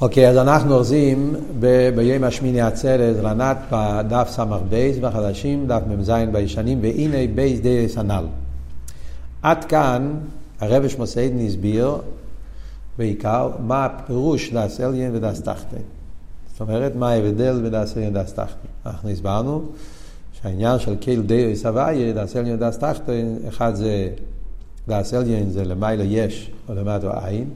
Okay, okay, אז אנחנו אוחזים ב- ביום השמיני עצרת רנ"ט בדף ס"ב בחדשים, דף מ"ז בישנים, והנה ב' דעות הנ"ל. עד כאן הרבי נשמתו עדן הסביר בעיקר מה הפירוש דעת עליון ודעת תחתון. זאת אומרת, מה ההבדל בין דעת עליון ודעת תחתון. אנחנו הסברנו שהעניין של כי אל דעות הוויה, דעת עליון ודעת תחתון, אחד זה דעת עליון זה למעלה יש ולמטה אין.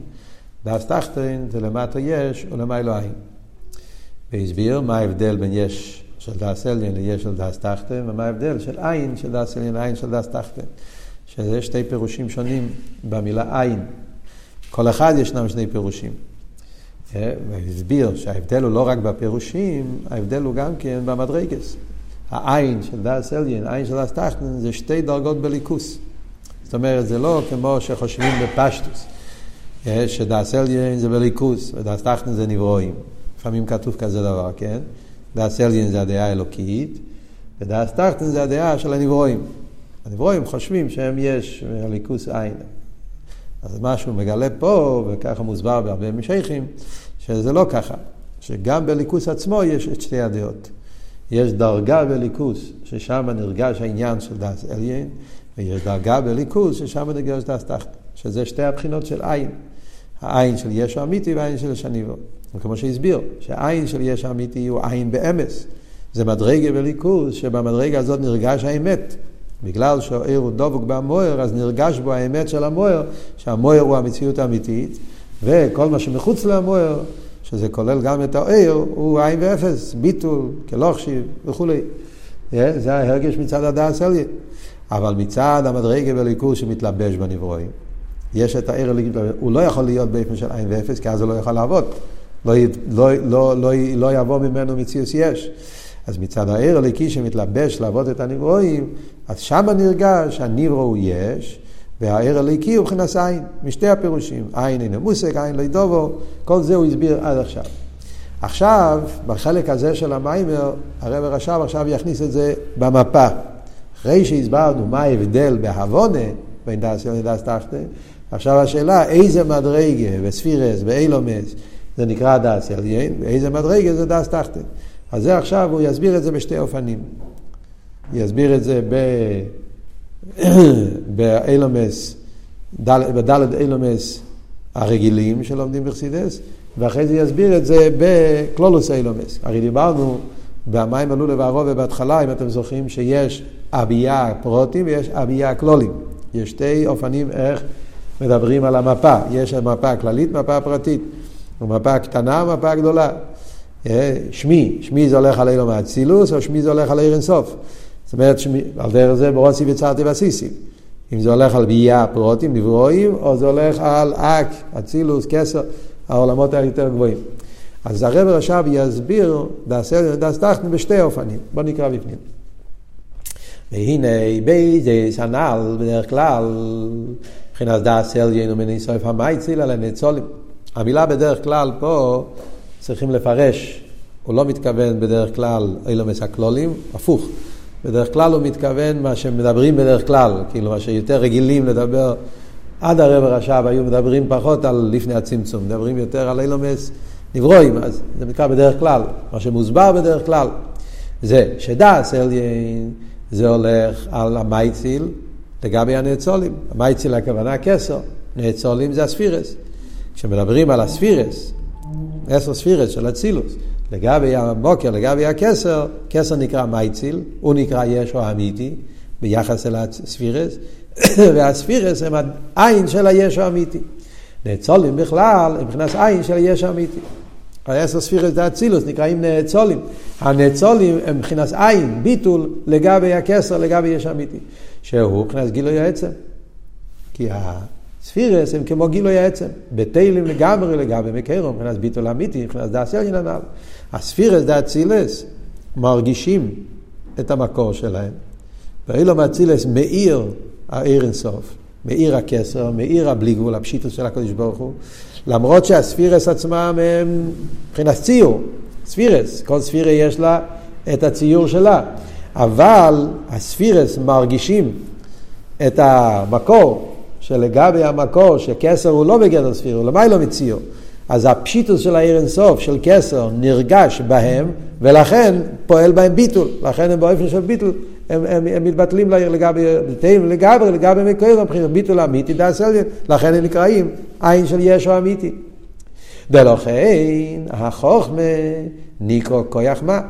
דעת תחתון זה למטה יש ולמעלה אין. והסביר מה ההבדל בין יש של דעת עליון ליש של דעת תחתון, ומה ההבדל של אין של דעת עליון לאין של דעת תחתון. שזה שתי פירושים שונים במילה אין. כל אחד ישנם שני פירושים. והסביר שההבדל הוא לא רק בפירושים, ההבדל הוא גם כן במדרגות. האין של דעת עליון, אין של דעת תחתון, זה שתי דרגות הולכות. זאת אומרת, זה לא כמו שחושבים בפשטוס. שדס עליין זה בליכוס, ודס תחתן זה נברואים. לפעמים כתוב כזה דבר, כן? דס עליין זה הדעה האלוקית, ודס תחתן זה הדעה של הנברואים. הנברואים חושבים שהם יש בליכוס עין. אז משהו מגלה פה, וככה מוסבר בהרבה משייכים, שזה לא ככה. שגם בליכוס עצמו יש את שתי הדעות. יש דרגה בליכוס, ששם נרגש העניין של דס עליין, ויש דרגה בליכוס, ששם נרגש דס תחתן. שזה שתי הבחינות של עין. העין של ישו אמיתי והעין של שניבו. וכמו שהסביר, שהעין של ישו אמיתי הוא עין באמס. זה מדרגה בליכוז, שבמדרגה הזאת נרגש האמת. בגלל שהעיר הוא דבוק במויר, אז נרגש בו האמת של המויר, שהמויר הוא המציאות האמיתית, וכל מה שמחוץ למויר, שזה כולל גם את העיר, הוא עין ואפס, ביטול, כלוכשיב וכולי. זה ההרגש מצד הדעת סליה. אבל מצד המדרגה בליכוז שמתלבש בנברואים. יש את העיר הוא לא יכול להיות באופן של עין ואפס, כי אז הוא לא יכול לעבוד. לא, לא, לא, לא, לא יבוא ממנו מציאוס יש. אז מצד העיר הליקי שמתלבש לעבוד את הנברואים, אז שם נרגש הנברו הוא יש, והעיר הליקי הוא מבחינת עין, משתי הפירושים. עין אינו מושג, עין לא ידובו, כל זה הוא הסביר עד עכשיו. עכשיו, בחלק הזה של המיימר, הרב רש"ב עכשיו יכניס את זה במפה. אחרי שהסברנו מה ההבדל בהבונה בין דס לדס תחתן, עכשיו השאלה, איזה מדרגה בספירס, באילומס, זה נקרא דס עליין, ואיזה מדרגה זה דס תחתן. אז זה עכשיו, הוא יסביר את זה בשתי אופנים. יסביר את זה ב... באילומס, בדלת אילומס הרגילים שלומדים בחסידס, ואחרי זה יסביר את זה בקלולוס אילומס. הרי דיברנו במים עלו לבערו ובהתחלה, אם אתם זוכרים, שיש אבייה פרוטים ויש אבייה כלולים. יש שתי אופנים איך מדברים על המפה. יש מפה כללית, מפה פרטית. מפה קטנה, מפה גדולה. שמי, שמי זה הולך על אילו מאצילוס, או שמי זה הולך על עיר אינסוף. זאת אומרת, שמי, על דרך זה ברוסי וצרתי ועסיסי. אם זה הולך על בייה, פרוטים, נברואים, או זה הולך על אק, אצילוס, כסר, העולמות האלה יותר גבוהים. אז הרב עכשיו יסביר דס תחתן בשתי אופנים. בואו נקרא בפנים. והנה בייזס הנ"ל בדרך כלל מבחינת דס עליין ומניסויף המייציל על הנצולים. המילה בדרך כלל פה צריכים לפרש, הוא לא מתכוון בדרך כלל אילומס הכלולים, הפוך. בדרך כלל הוא מתכוון מה שמדברים בדרך כלל, כאילו מה שיותר רגילים לדבר, עד הרב הרש"ב היו מדברים פחות על לפני הצמצום, מדברים יותר על אילומס נברואים, אז זה נקרא בדרך כלל, מה שמוסבר בדרך כלל, זה שדס עליין זה הולך על המייציל לגבי הנאצולים. המייציל הכוונה כסר, נאצולים זה הספירס. כשמדברים על הספירס, עשר ספירס של אצילוס, לגבי הבוקר, לגבי הכסר, כסר נקרא מייציל, הוא נקרא ישו האמיתי, ביחס אל הספירס, והספירס הם העין של הישו האמיתי. נאצולים בכלל הם מבחינת עין של הישו האמיתי. העשר ספירס זה אצילוס, נקראים נאצולים. הנאצולים הם מבחינת עין, ביטול, לגבי הכסר, לגבי יש אמיתי. שהוא מבחינת גילוי העצם. כי הספירס הם כמו גילוי העצם. בתהילים לגמרי לגבי מקרו, מבחינת ביטול אמיתי, מבחינת עניין הנ"ל. הספירס דעת אצילס מרגישים את המקור שלהם. ואילו מאצילס מאיר העיר אינסוף. מאיר הכסר, מאיר הבלי גבול, הפשיטוס של הקדוש ברוך הוא. למרות שהספירס עצמם הם מבחינת ציור, ספירס, כל ספירה יש לה את הציור שלה, אבל הספירס מרגישים את המקור, שלגבי המקור, שכסר הוא לא בגדר ספירה, הוא למעלה מציור, אז הפשיטוס של העיר אינסוף, של כסר, נרגש בהם, ולכן פועל בהם ביטול. לכן הם באופן של ביטול, הם, הם, הם מתבטלים לגבי, לגבי, לגבי מקויר, מבחינת ביטול אמיתי, דס עליין, לכן הם נקראים עין של ישו אמיתי. ולכן החוכמה נקרא כויח מה.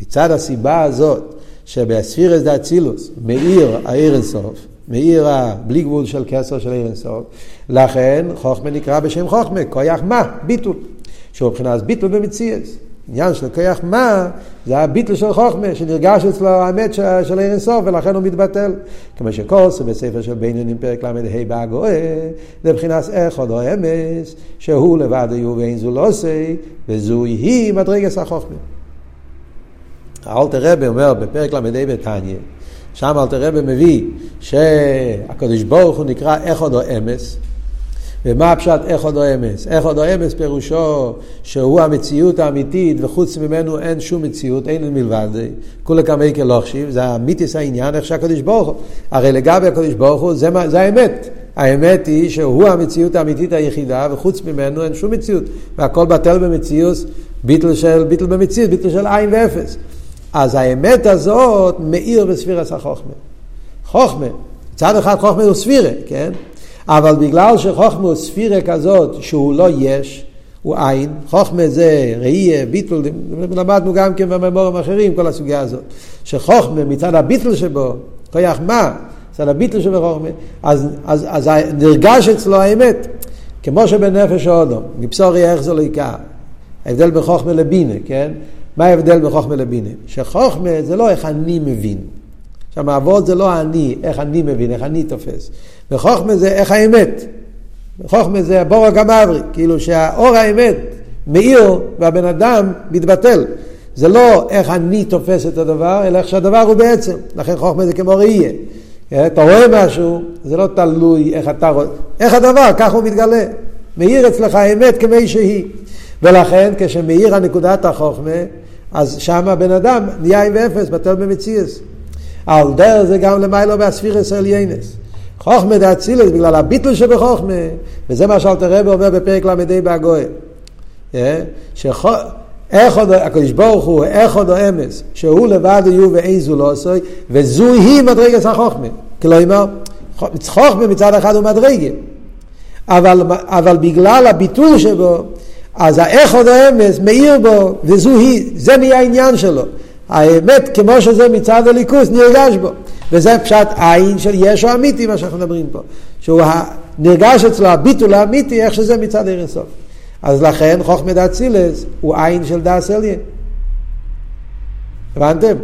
מצד הסיבה הזאת, שבספירס דה אצילוס מאיר העיר אינסוף, מאיר בלי גבול של כסר של עיר אינסוף, לכן חוכמה נקרא בשם חוכמה, כויח מה, ביטול. שהוא מבחינת ביטול במציאס. עניין של כוח מה, זה הביטל של חוכמה, שנרגש אצלו האמת של, של עיר אינסוף, ולכן הוא מתבטל. כמו שקורסו בספר של בינונים פרק ל"ה בהגואה, זה מבחינת אחד או אמס, שהוא לבד היו ואין זו לא עושה, וזוהי מדרגס החוכמה. האלתר רבי אומר בפרק ל"ה בתניא, שם אלתר רבי מביא שהקדוש ברוך הוא נקרא אחד או אמס, ומה הפשט אחד או אמס? אחד או אמס פירושו שהוא המציאות האמיתית וחוץ ממנו אין שום מציאות, אין מלבד זה. כולי כמי כלוכשיב, זה האמיתיס העניין, איך שהקדוש ברוך הוא. הרי לגבי הקדוש ברוך הוא זה, זה האמת. האמת היא שהוא המציאות האמיתית היחידה וחוץ ממנו אין שום מציאות. והכל בטל במציאות, ביטל של ביטל במציאות, ביטל של עין ואפס. אז האמת הזאת מאיר בספירס החוכמה. חוכמה, מצד אחד חוכמה הוא ספירה, כן? אבל בגלל שחוכמה הוא ספירה כזאת שהוא לא יש, הוא עין, חוכמה זה ראייה, ביטל, למדנו גם כן בממורים אחרים, כל הסוגיה הזאת, שחוכמה מצד הביטל שבו, כוח מה, מצד הביטל שבו חוכמה, אז, אז, אז נרגש אצלו האמת, כמו שבנפש האודום, מבשורי איך זה לא יקר, ההבדל בין חוכמה לבינה, כן? מה ההבדל בין חוכמה לבינה? שחוכמה זה לא איך אני מבין. עכשיו, מעבוד זה לא אני, איך אני מבין, איך אני תופס. וחוכמה זה איך האמת. חוכמה זה הבור הגמרי, כאילו שהאור האמת מאיר והבן אדם מתבטל. זה לא איך אני תופס את הדבר, אלא איך שהדבר הוא בעצם. לכן חוכמה זה כמו ראייה. אתה רואה משהו, זה לא תלוי איך אתה רואה, איך הדבר, כך הוא מתגלה. מאיר אצלך האמת כמי שהיא. ולכן כשמאיר הנקודת החוכמה, אז שם הבן אדם נהיה עם אפס, בטל במציאס. על דרך זה גם למיילו באספירס עליינס. חוכמה דאצילס בגלל הביטל שבחוכמה, וזה מה שאלתר רבי אומר בפרק ל"ה בהגויה. שאיכוד, הקדוש ברוך הוא, איכוד או אמס, שהוא לבד יהיו ואין זו לא עשוי, וזו היא מדרגת החוכמה. כלומר, חוכמה מצד אחד הוא מדרגה, אבל, אבל בגלל הביטול שבו, אז האיכוד או אמס מאיר בו, וזו היא, זה נהיה העניין שלו. האמת כמו שזה מצד הליכוס נרגש בו. וזה פשט עין של ישו אמיתי, מה שאנחנו מדברים פה. שהוא נרגש אצלו הביטול האמיתי, איך שזה מצד ערן סוף. אז לכן חוכמת אצילס הוא עין של דס אליין. הבנתם?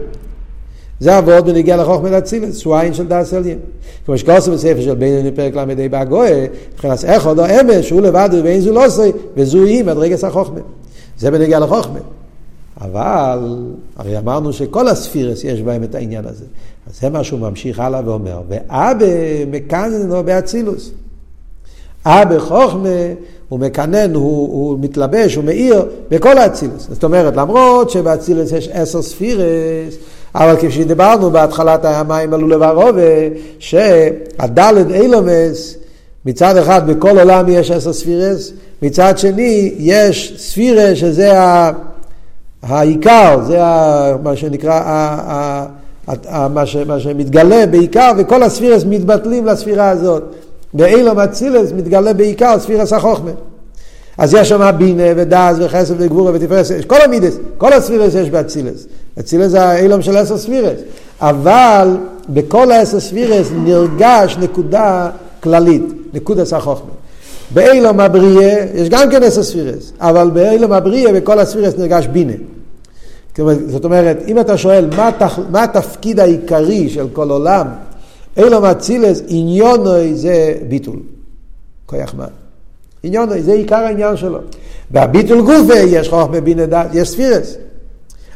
זה עבוד בנגיע לחוכמת אצילס, שהוא עין של דס אליין. כמו שכוסו בספר של בינוני פרק ל"ה בהגויה, מבחינת איך עוד האמש, שהוא לבד ואין זו לא עושה, וזו היא מדרגס החוכמה. זה בנגיע לחוכמה. אבל הרי אמרנו שכל הספירס יש בהם את העניין הזה. אז זה מה שהוא ממשיך הלאה ואומר, ואבא מקנן באצילוס. אבא חוכמה הוא מקנן, הוא, הוא מתלבש, הוא מאיר בכל האצילוס. זאת אומרת, למרות שבאצילוס יש עשר ספירס, אבל כפי שדיברנו בהתחלת המים עלו לברובה, שהדלת אילומס, מצד אחד בכל עולם יש עשר ספירס, מצד שני יש ספירה שזה ה... העיקר, זה מה שנקרא, מה, שמתגלה בעיקר, וכל הספירס מתבטלים לספירה הזאת. באילום אצילס מתגלה בעיקר ספירס החוכמה. אז יש שם בינה ודאז וחסד וגבורה ותפרס, כל המידס, כל הספירס יש באצילס. אצילס זה האילום של עשר ספירס. אבל בכל העשר ספירס נרגש נקודה כללית, נקודת החוכמה. באילום הבריאה יש גם כן עשר ספירס, אבל באילום הבריאה בכל הספירס נרגש בינה. זאת אומרת, אם אתה שואל מה, תח... מה התפקיד העיקרי של כל עולם, אילום אצילס עניונוי זה ביטול, כוח מה. עניונוי, זה עיקר העניין שלו. והביטול גופה יש חוכמה בינה דת, יש ספירס.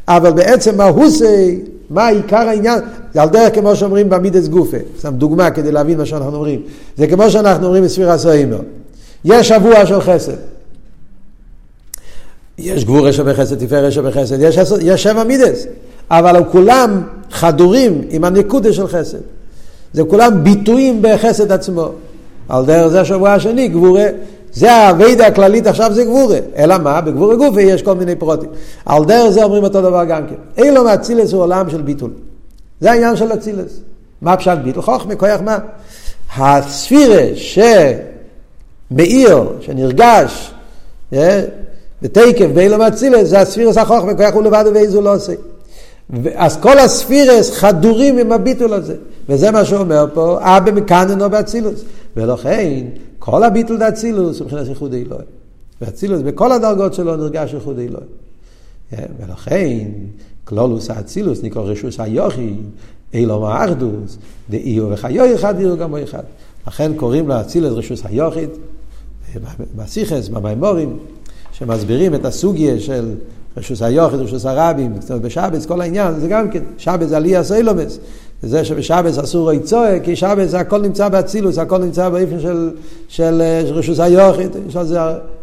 אבל בעצם מה הוא עושה, מה עיקר העניין, זה על דרך כמו שאומרים במידס גופה. שם דוגמה כדי להבין מה שאנחנו אומרים. זה כמו שאנחנו אומרים בספירה סוימר. יש שבוע של חסד. יש גבורה שבחסד, תפארת שבחסד, יש, יש שבע מידס, אבל הם כולם חדורים עם הנקודה של חסד. זה כולם ביטויים בחסד עצמו. על דרך זה השבוע השני, גבורה, זה האביידה הכללית עכשיו זה גבורה. אלא מה? בגבורה גופה יש כל מיני פרוטים. על דרך זה אומרים אותו דבר גם כן. אילו מאצילס הוא עולם של ביטול. זה העניין של אצילס. מה פשט ביטול? חוכמה, כוח מה? הספירה שמאיר, שנרגש, בתקף, באילו מאצילס, זה הספירס החוכמה, כוח הוא לבד ואיזו לא עושה. אז כל הספירס חדורים עם הביטול הזה. וזה מה שאומר פה, אבא מקננו באצילוס. ולכן, כל הביטול דאצילוס הוא מבחינת ייחוד אלוהי. ואצילוס בכל הדרגות שלו נרגש ייחוד אלוהי. כן, ולכן, כלולוס האצילוס נקרא רשוס היוכי, אילו האחדוס, דאיו וחיו אחד יהיו גם אחד. לכן קוראים לאצילוס רשוס היוכית, בסיכס, במימורים, שמסבירים את הסוגיה של רשוס היוכית, רשוס הרבים, בשבץ, כל העניין, זה גם כן, שבץ עלייה סוילומס. וזה שבשבץ אסור ריצואה, כי שבץ הכל נמצא באצילוס, הכל נמצא באופן של, של, של רשוס היוכית, יש על זה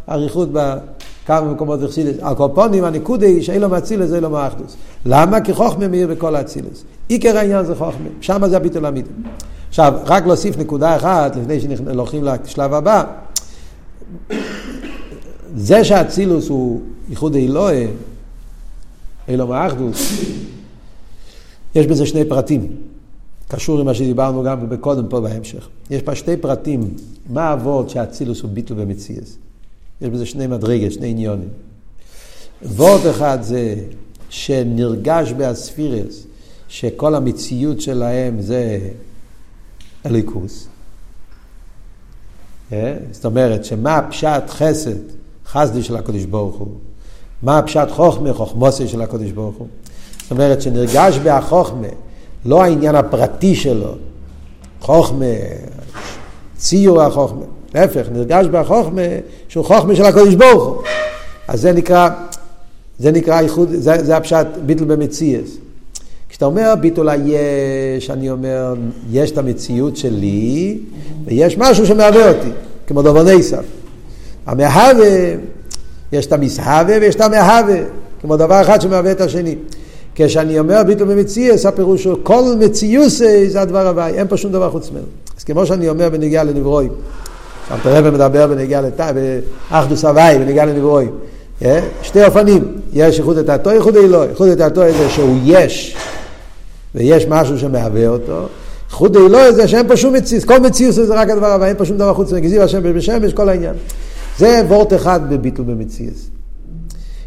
אריכות בכמה מקומות וחסידס. הקופונים, הנקודה היא שאין לו מאצילוס, זה לא מאחדוס. למה? כי חוכמה מאיר בכל האצילוס. עיקר העניין זה חוכמה, שם זה הביטול המידי. עכשיו, רק להוסיף נקודה אחת, לפני שהולכים לשלב הבא. זה שהאצילוס הוא ייחוד אלוהי, אלוהים האחדוס, יש בזה שני פרטים. קשור למה שדיברנו גם קודם פה בהמשך. יש פה שתי פרטים, מה האבות שהאצילוס הוא ביטל במציאס. יש בזה שני מדרגות, שני עניונים. וורט אחד זה שנרגש באספירס, שכל המציאות שלהם זה אליקוס. אה? זאת אומרת, שמה פשט חסד, חסדי של הקדוש ברוך הוא, מה פשט חוכמה, חוכמוסי של הקדוש ברוך הוא. זאת אומרת, שנרגש בהחוכמה, לא העניין הפרטי שלו, חוכמה, ציור החוכמה, להפך, נרגש בחוכמה שהוא חוכמה של הקדוש ברוך הוא. אז זה נקרא, זה נקרא איחוד, זה, זה הפשט ביטל במציאס. כשאתה אומר ביטול היש, אני אומר, יש את המציאות שלי, ויש משהו שמהווה אותי, כמו דובר ניסף. המהווה, יש את המסהווה ויש את המהווה, כמו דבר אחד שמהווה את השני. כשאני אומר ביטול במציאס, הפירוש הוא כל מציוס זה הדבר הבא, אין פה שום דבר חוץ ממנו. אז כמו שאני אומר בנגיעה לנברואים, שם רבי מדבר בנגיעה לאחדוס הוואי, בנגיעה לנברואים. אה? שתי אופנים, יש איחוד את התו, איחוד אלוהי. איחוד את התו זה שהוא יש, ויש משהו שמהווה אותו. איחוד אלוהי זה שאין פה שום מציאות, כל מציאות זה רק הדבר הבא, אין פה שום דבר חוץ מגזיר השם בשמש, כל העניין. זה וורט אחד בביטול במציאות.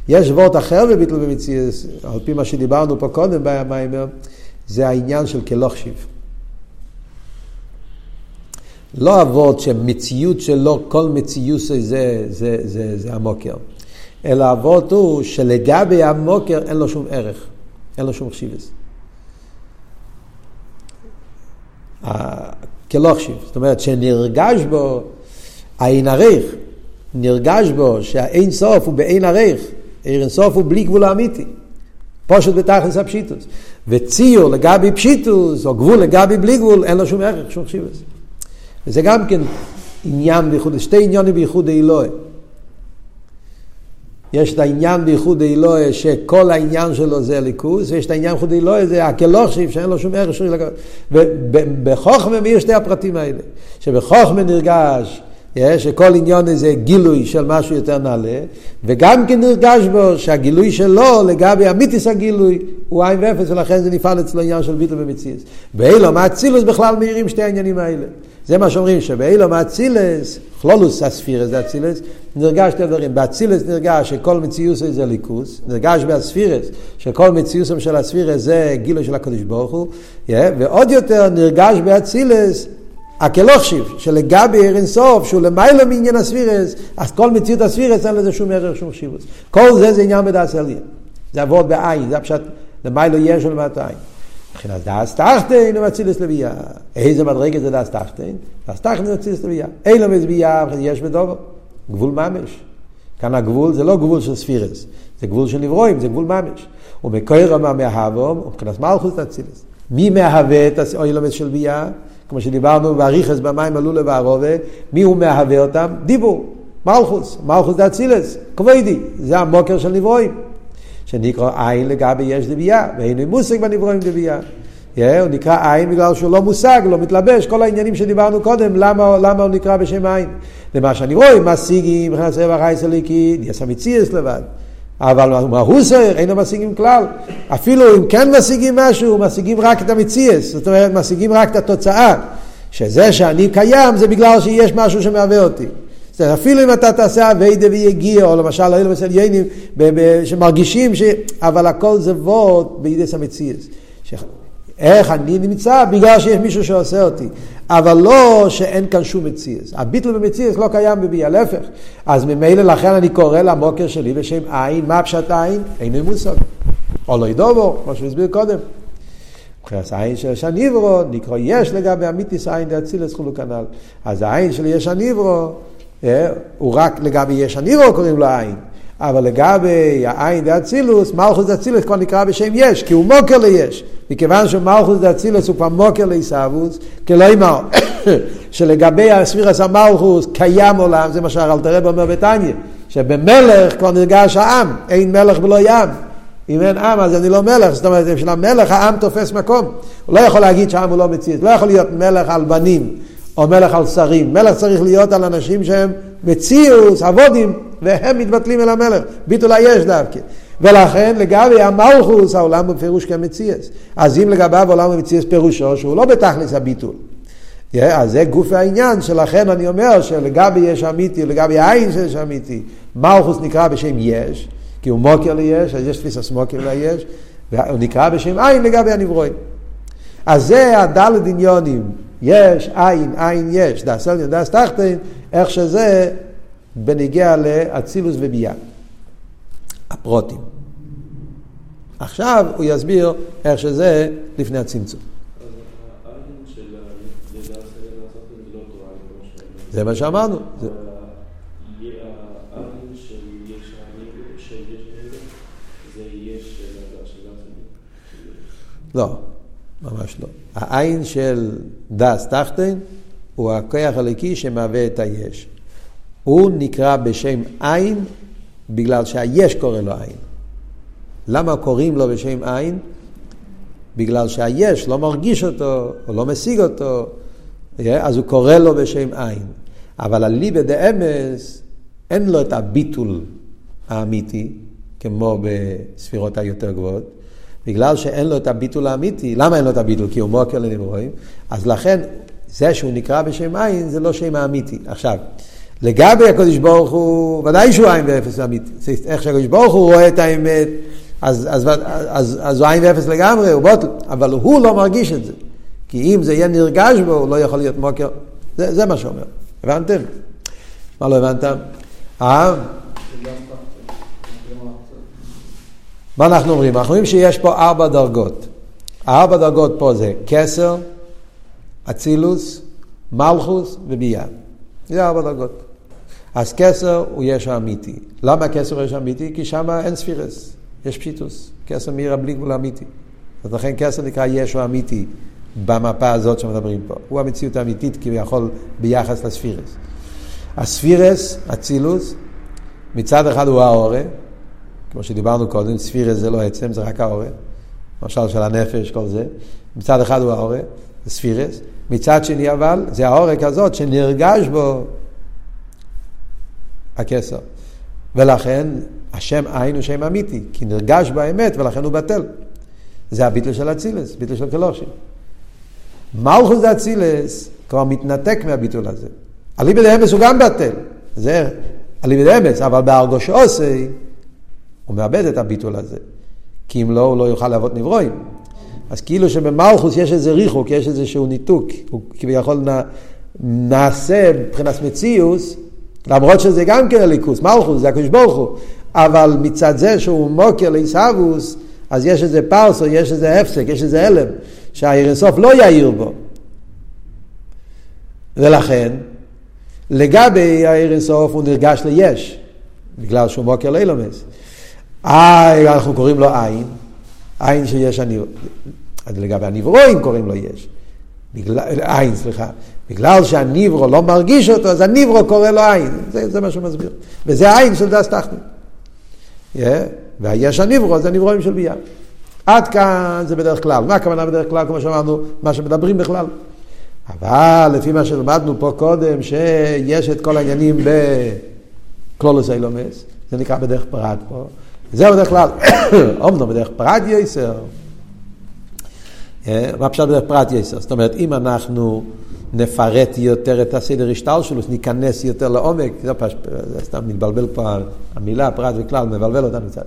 יש וורט אחר בביטול במציאות, על פי מה שדיברנו פה קודם במיימר, זה העניין של כלוכשיב. לא אבות שמציאות שלו, כל מציאות זה, זה, זה, זה, זה המוקר, אלא אבות הוא שלגבי המוקר אין לו שום ערך, אין לו שום חשיבס. כלוכשיב, זאת אומרת שנרגש בו העין עריך, נרגש בו שהאין סוף הוא באין עריך, עין סוף הוא בלי גבול האמיתי, פושט בתכלס הפשיטוס. וציור לגבי פשיטוס, או גבול לגבי בלי גבול, אין לו שום ערך, שום חשיבס. וזה גם כן עניין בייחוד, שתי עניונים בייחוד האלוהי. יש את העניין בייחוד האלוהי שכל העניין שלו זה ליכוז, ויש את העניין בייחוד האלוהי זה הכלוכשיב שאין לו שום ערך שום ובחוכמה מי שתי הפרטים האלה? שבחוכמה נרגש שכל עניון זה גילוי של משהו יותר נעלה, וגם כן נרגש בו שהגילוי שלו לגבי אמיתיס הגילוי הוא עין ואפס, ולכן זה נפעל אצלו עניין של ביטל ומציאס. באילו מאצילוס בכלל מאירים שתי העניינים האלה. זה מה שאומרים, שבאילו מאצילס, כלולוס הספירס זה אצילס, נרגש שתי דברים. באצילס נרגש שכל מציאוס זה ליכוס, נרגש באספירס שכל מציאוסם של הספירס זה גילוי של הקדוש ברוך הוא, ועוד יותר נרגש באצילס הכלוכשיב, שלגבי עיר אינסוף, שהוא למעלה מעניין הספירס, אז כל מציאות הספירס אין לזה שום ערך, שום חשיבות. כל זה זה עניין בדעת אליה. זה עבוד בעין, זה הפשט למעלה יש ולמטה עין. מבחינת דאס תחתין ומצילס לביאה. איזה מדרגה זה דאס תחתין? דאס תחתין ומצילס לביאה. אין לו מזביאה, יש בדובו. גבול ממש. כאן הגבול זה לא גבול של ספירס, זה גבול של נברואים, זה גבול ממש. ומקויר מה מהאבום, מבחינת מלכוס תצילס. מי מהווה את האוילומס של ביאה? כמו שדיברנו באריכס במים עלו לבערובה, מי הוא מהווה אותם? דיבור, מלכוס, מלכוס דאצילס, כבודי, זה המוקר של נברואים. שנקרא עין לגבי יש דבייה, ואין מושג בנברואים דבייה. Yeah, הוא נקרא עין בגלל שהוא לא מושג, לא מתלבש, כל העניינים שדיברנו קודם, למה, למה הוא נקרא בשם עין? למה שאני רואה, משיגים, מבחינת סבב החייס הליקי, נהיה סמיציאס לבד. אבל מה הוא סויר, אינו משיגים כלל. אפילו אם כן משיגים משהו, משיגים רק את המציאס, זאת אומרת, משיגים רק את התוצאה. שזה שאני קיים זה בגלל שיש משהו שמהווה אותי. זאת אומרת, אפילו אם אתה תעשה אביידה ויגיע, או למשל אלה בסליינים, שמרגישים ש... אבל הכל זה וורד בידי המציאס. איך אני נמצא? בגלל שיש מישהו שעושה אותי. אבל לא שאין כאן שום מציאס. הביטל במציאס לא קיים בביאה, להפך. אז ממילא לכן אני קורא למוקר שלי בשם עין, מה פשט עין? אין לי מושג. או לא ידובו, כמו שהוא הסביר קודם. מבחינת העין של יש הניברו, נקרא יש לגבי אמיתיס עין דאצילס חולו כנ"ל. אז העין של יש הניברו, אה, הוא רק לגבי יש הניברו קוראים לו עין. אבל לגבי העין דאצילוס, מלכוס דאצילוס כבר נקרא בשם יש, כי הוא מוקר ליש. מכיוון שמלכוס דאצילוס הוא כבר מוקר לעיסאוווס, כלומר, שלגבי הספירס המלכוס קיים עולם, זה מה שהרלתרב אומר בתניא, שבמלך כבר נרגש העם, אין מלך בלא ים. אם אין עם אז אני לא מלך, זאת אומרת, בשביל המלך העם תופס מקום. הוא לא יכול להגיד שהעם הוא לא מציאות, לא יכול להיות מלך על בנים או מלך על שרים. מלך צריך להיות על אנשים שהם מציאות, עבודים, והם מתבטלים אל המלך. ביטול היש דווקא. ולכן לגבי המלכוס העולם הוא בפירוש כמציאס. אז אם לגביו עולם המציאס פירושו שהוא לא בתכלס הביטול. Yeah, אז זה גוף העניין, שלכן אני אומר שלגבי יש אמיתי, לגבי העין שיש אמיתי, מלכוס נקרא בשם יש, כי הוא מוקר ליש, אז יש תפיסה סמוקר ליש, והוא נקרא בשם עין לגבי הנברואים. אז זה הדלת עניונים, יש, עין, עין יש, דס עליון, דס תחתין, איך שזה בנגיע לאצילוס וביאה. הפרוטים. עכשיו הוא יסביר איך שזה לפני הצמצום. זה מה שאמרנו. לא, ממש לא. העין של דס תחתן הוא הכוח הליקי שמהווה את היש. הוא נקרא בשם עין בגלל שהיש קורא לו עין. למה קוראים לו בשם עין? בגלל שהיש לא מרגיש אותו, או לא משיג אותו, אז הוא קורא לו בשם עין. אבל הליבא דאמס, אין לו את הביטול האמיתי, כמו בספירות היותר גבוהות, בגלל שאין לו את הביטול האמיתי. למה אין לו את הביטול? כי הוא מוקר לנברואים. אז לכן, זה שהוא נקרא בשם עין, זה לא שם האמיתי. עכשיו, לגבי הקדוש ברוך הוא, ודאי שהוא עין ואפס אמיתי. איך שהקדוש ברוך הוא רואה את האמת, אז, אז, אז, אז, אז הוא עין ואפס לגמרי, הוא בוטל, אבל הוא לא מרגיש את זה. כי אם זה יהיה נרגש בו, הוא לא יכול להיות מוקר. זה, זה מה שאומר. הבנתם? מה לא הבנתם? אה? מה אנחנו אומרים? אנחנו אומרים שיש פה ארבע דרגות. הארבע דרגות פה זה כסר, אצילוס, מלכוס וביאה. זה ארבע דרגות. אז כסר הוא יש האמיתי. למה כסר הוא יש האמיתי? כי שם אין ספירס, יש פשיטוס. כסר מירה בלי גבול אמיתי. אז לכן כסר נקרא ישו אמיתי במפה הזאת שמדברים פה. הוא המציאות האמיתית כביכול ביחס לספירס. הספירס, אצילוס, מצד אחד הוא האורה, כמו שדיברנו קודם, ספירס זה לא עצם, זה רק האורה. למשל של הנפש, כל זה. מצד אחד הוא האורה, זה ספירס. מצד שני אבל, זה העורק הזאת שנרגש בו הכסר. ולכן השם עין הוא שם אמיתי, כי נרגש באמת ולכן הוא בטל. זה הביטל של אצילס, ביטל של קלושים. מלכוס דה אצילס כבר מתנתק מהביטול הזה. אליבא דאמס הוא גם בטל. זה אליבא דאמס, אבל בארגושוסי הוא מאבד את הביטול הזה. כי אם לא, הוא לא יוכל לעבוד נברואים. אז כאילו שבמלכוס יש איזה ריחוק, יש איזשהו ניתוק, הוא כביכול נע, נעשה מבחינת מציאוס, למרות שזה גם כן הליכוס, מלכוס זה הקדוש ברוך הוא, אבל מצד זה שהוא מוקר לעיסאוווס, אז יש איזה פרסו, יש איזה הפסק, יש איזה הלם, שהעיר אינסוף לא יאיר בו. ולכן, לגבי העיר אינסוף הוא נרגש ליש, בגלל שהוא מוקר לאילומס. איי, אנחנו קוראים לו עין, עין שיש אני... לגבי הנברואים קוראים לו יש. בגלל, עין, סליחה. בגלל שהניברו לא מרגיש אותו, אז הניברו קורא לו עין. זה, זה מה שהוא מסביר. וזה העין של דס תחתון. Yeah. והיש הניברו זה הנברואים של ביה. עד כאן זה בדרך כלל. מה הכוונה בדרך כלל? כמו שאמרנו, מה שמדברים בכלל. אבל לפי מה שלמדנו פה קודם, שיש את כל העניינים בקלולוס אילומס, זה נקרא בדרך פרט פה. זהו בדרך כלל, אומנו בדרך פרט יסר. אה, מה פשוט בדרך פרט יסר? זאת אומרת, אם אנחנו נפרט יותר את הסדר השטר שלו, ניכנס יותר לעומק, זה, פש... זה סתם מתבלבל פה המילה פרט וכלל, מבלבל אותנו קצת.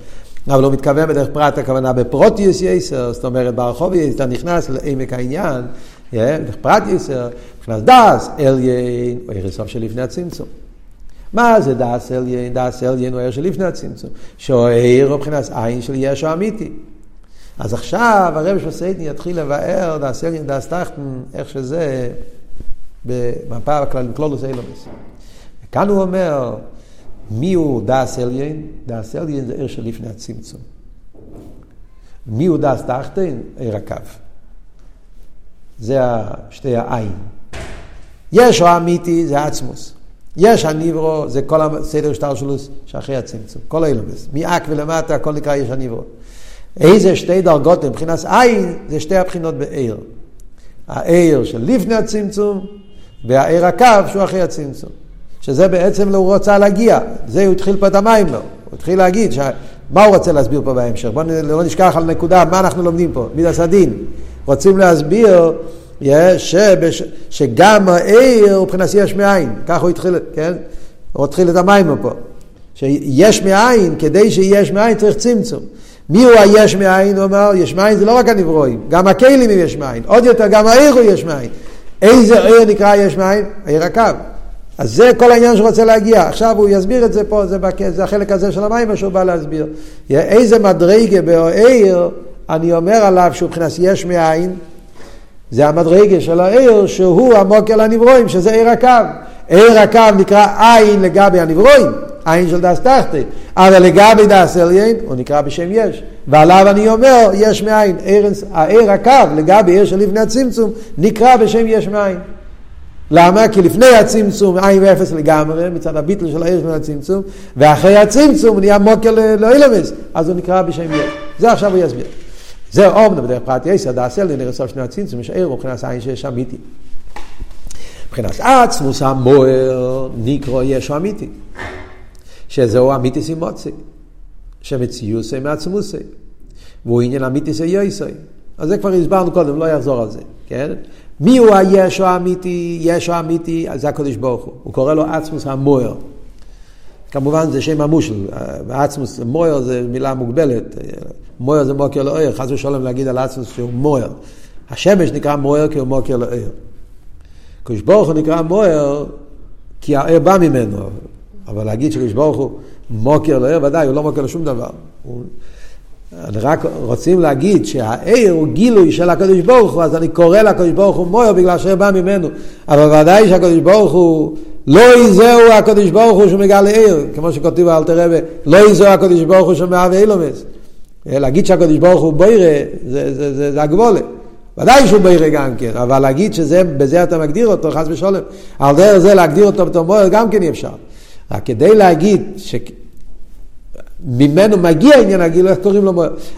אבל הוא מתכוון בדרך פרט, הכוונה בפרוטיוס יסר, זאת אומרת ברחוב אתה נכנס לעמק העניין, בדרך פרט יסר, נכנס דס, אליין, או ערש סוף שלפני הצמצום. מה זה דס אליין? דס אליין הוא ער שלפני הצמצום. שהעיר הוא מבחינת עין של ישו אמיתי. אז עכשיו הרב של סיידני יתחיל לבאר דס אליין, דס טחטן, איך שזה במפה הכללית, קלולוס אילומס. וכאן הוא אומר, מי הוא דעת עליון? דעת עליון זה אור שלפני הצמצום. מי הוא דעת תחתון? אור הקו. זה שתי האין. יש האמיתי זה עצמות. יש הנברא, זה כל הסדר השתלשלות שאחרי הצמצום, כל העולמות. מא"ק ולמטה, הכל נקרא יש הנברא. איזה שתי דרגות מבחינת אין, זה שתי הבחינות באור. העיר של לפני הצמצום, והעיר הקו שהוא אחרי הצמצום. שזה בעצם לא הוא רוצה להגיע, זה הוא התחיל פה את המים לו. הוא התחיל להגיד, ש... מה הוא רוצה להסביר פה בהמשך? בואו לא נשכח על נקודה, מה אנחנו לומדים פה? מידס הדין. רוצים להסביר שבש, שגם העיר הוא מבחינת יש מאין, ככה הוא התחיל, כן? הוא התחיל את המים פה. שיש מאין, כדי שיש מאין צריך צמצום. מי הוא היש מאין? הוא אמר, יש מאין זה לא רק הנברואים, גם הכלים הם יש מאין, עוד יותר גם העיר הוא יש מאין. איזה עיר נקרא יש מאין? עיר הקו. אז זה כל העניין שהוא רוצה להגיע. עכשיו הוא יסביר את זה פה, זה, בק... זה החלק הזה של המים שהוא בא להסביר. איזה מדרגה בעיר, אני אומר עליו שהוא מבחינת יש מאין, זה המדרגה של העיר שהוא המוקר לנברואים, שזה עיר הקו. עיר הקו נקרא עין לגבי הנברואים, עין של דס תחתי, אבל לגבי דס עליין הוא נקרא בשם יש. ועליו אני אומר, יש מאין. העיר הקו לגבי עיר של לפני הצמצום נקרא בשם יש מאין. למה? כי לפני הצמצום עין ואפס לגמרי, מצד הביטל של העיר של הצמצום, ואחרי הצמצום הוא נהיה מוקר לאילמס, אז הוא נקרא בשם יש. זה עכשיו הוא יסביר. זה אומנם בדרך פרט יסר, דעשה לנראה סוף שני הצמצום, יש עיר מבחינת עין שיש אמיתי. מבחינת עצמוס המוער נקרא ישו אמיתי. שזהו אמיתיס אימוצי. שמציוסי מעצמוסי. והוא עניין אמיתיס יויסי. אז זה כבר הסברנו קודם, לא יחזור על זה, כן? מי הוא הישו האמיתי? ישו האמיתי, זה הקדוש ברוך הוא. הוא קורא לו עצמוס המוער. כמובן זה שם המושל, עצמוס מוער זה מילה מוגבלת, מוער זה מוקר לאויר, חס ושלום להגיד על עצמוס שהוא מוער. השמש נקרא מוער כי הוא מוקר לאויר. קדוש ברוך הוא נקרא מוער כי האור בא ממנו, אבל להגיד שקדוש ברוך הוא מוקר לאויר, ודאי, הוא לא מוקר לשום דבר. הוא... רק רוצים להגיד שהעיר הוא גילוי של הקדוש ברוך הוא, אז אני קורא לקדוש ברוך הוא מוער בגלל שהעיר בא ממנו. אבל ודאי שהקדוש ברוך הוא לא יזהו הקדוש ברוך הוא שמגלה עיר, כמו שכותב אלתר רבי, לא יזהו הקדוש ברוך הוא שמהווה אילומס. להגיד שהקדוש ברוך הוא בוירה, זה, זה, זה, זה הגבולה. ודאי שהוא בוירה גם כן, אבל להגיד שבזה אתה מגדיר אותו, חס ושלום, על דרך זה להגדיר אותו בתור מוער גם כן אי אפשר. רק כדי להגיד שממנו מגיע עניין הגילוי, איך קוראים לו.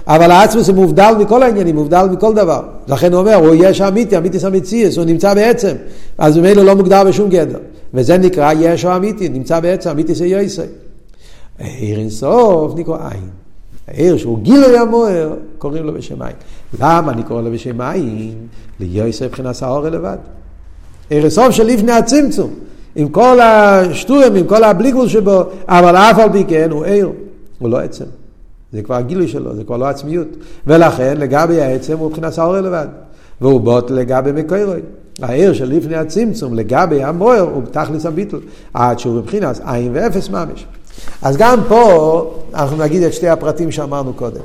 אבל העצמוס הוא מובדל מכל העניינים, מובדל מכל דבר. לכן הוא אומר, הוא יש אמיתי, אמיתיס אמיציאס, הוא נמצא בעצם. אז ממילא לא מוגדר בשום גדר. וזה נקרא ישו אמיתי, נמצא בעצם, אמיתי זה יויסי. עיר אינסוף נקרא עין. העיר שהוא גילוי המוער, קוראים לו בשם עין. למה אני קורא לו בשם עין? ליוסי מבחינת האור לבד. עיר אינסוף של לפני הצמצום. עם כל השטויים, עם כל הבליגבול שבו, אבל אף על פי כן הוא עיר, הוא לא עצם. זה כבר הגילוי שלו, זה כבר לא עצמיות. ולכן לגבי העצם הוא מבחינת האור לבד. והוא בוט לגבי מקוירוי. העיר של לפני הצמצום לגבי המוער הוא תכלס הביטל, עד שהוא מבחינת עין ואפס ממש. אז גם פה אנחנו נגיד את שתי הפרטים שאמרנו קודם.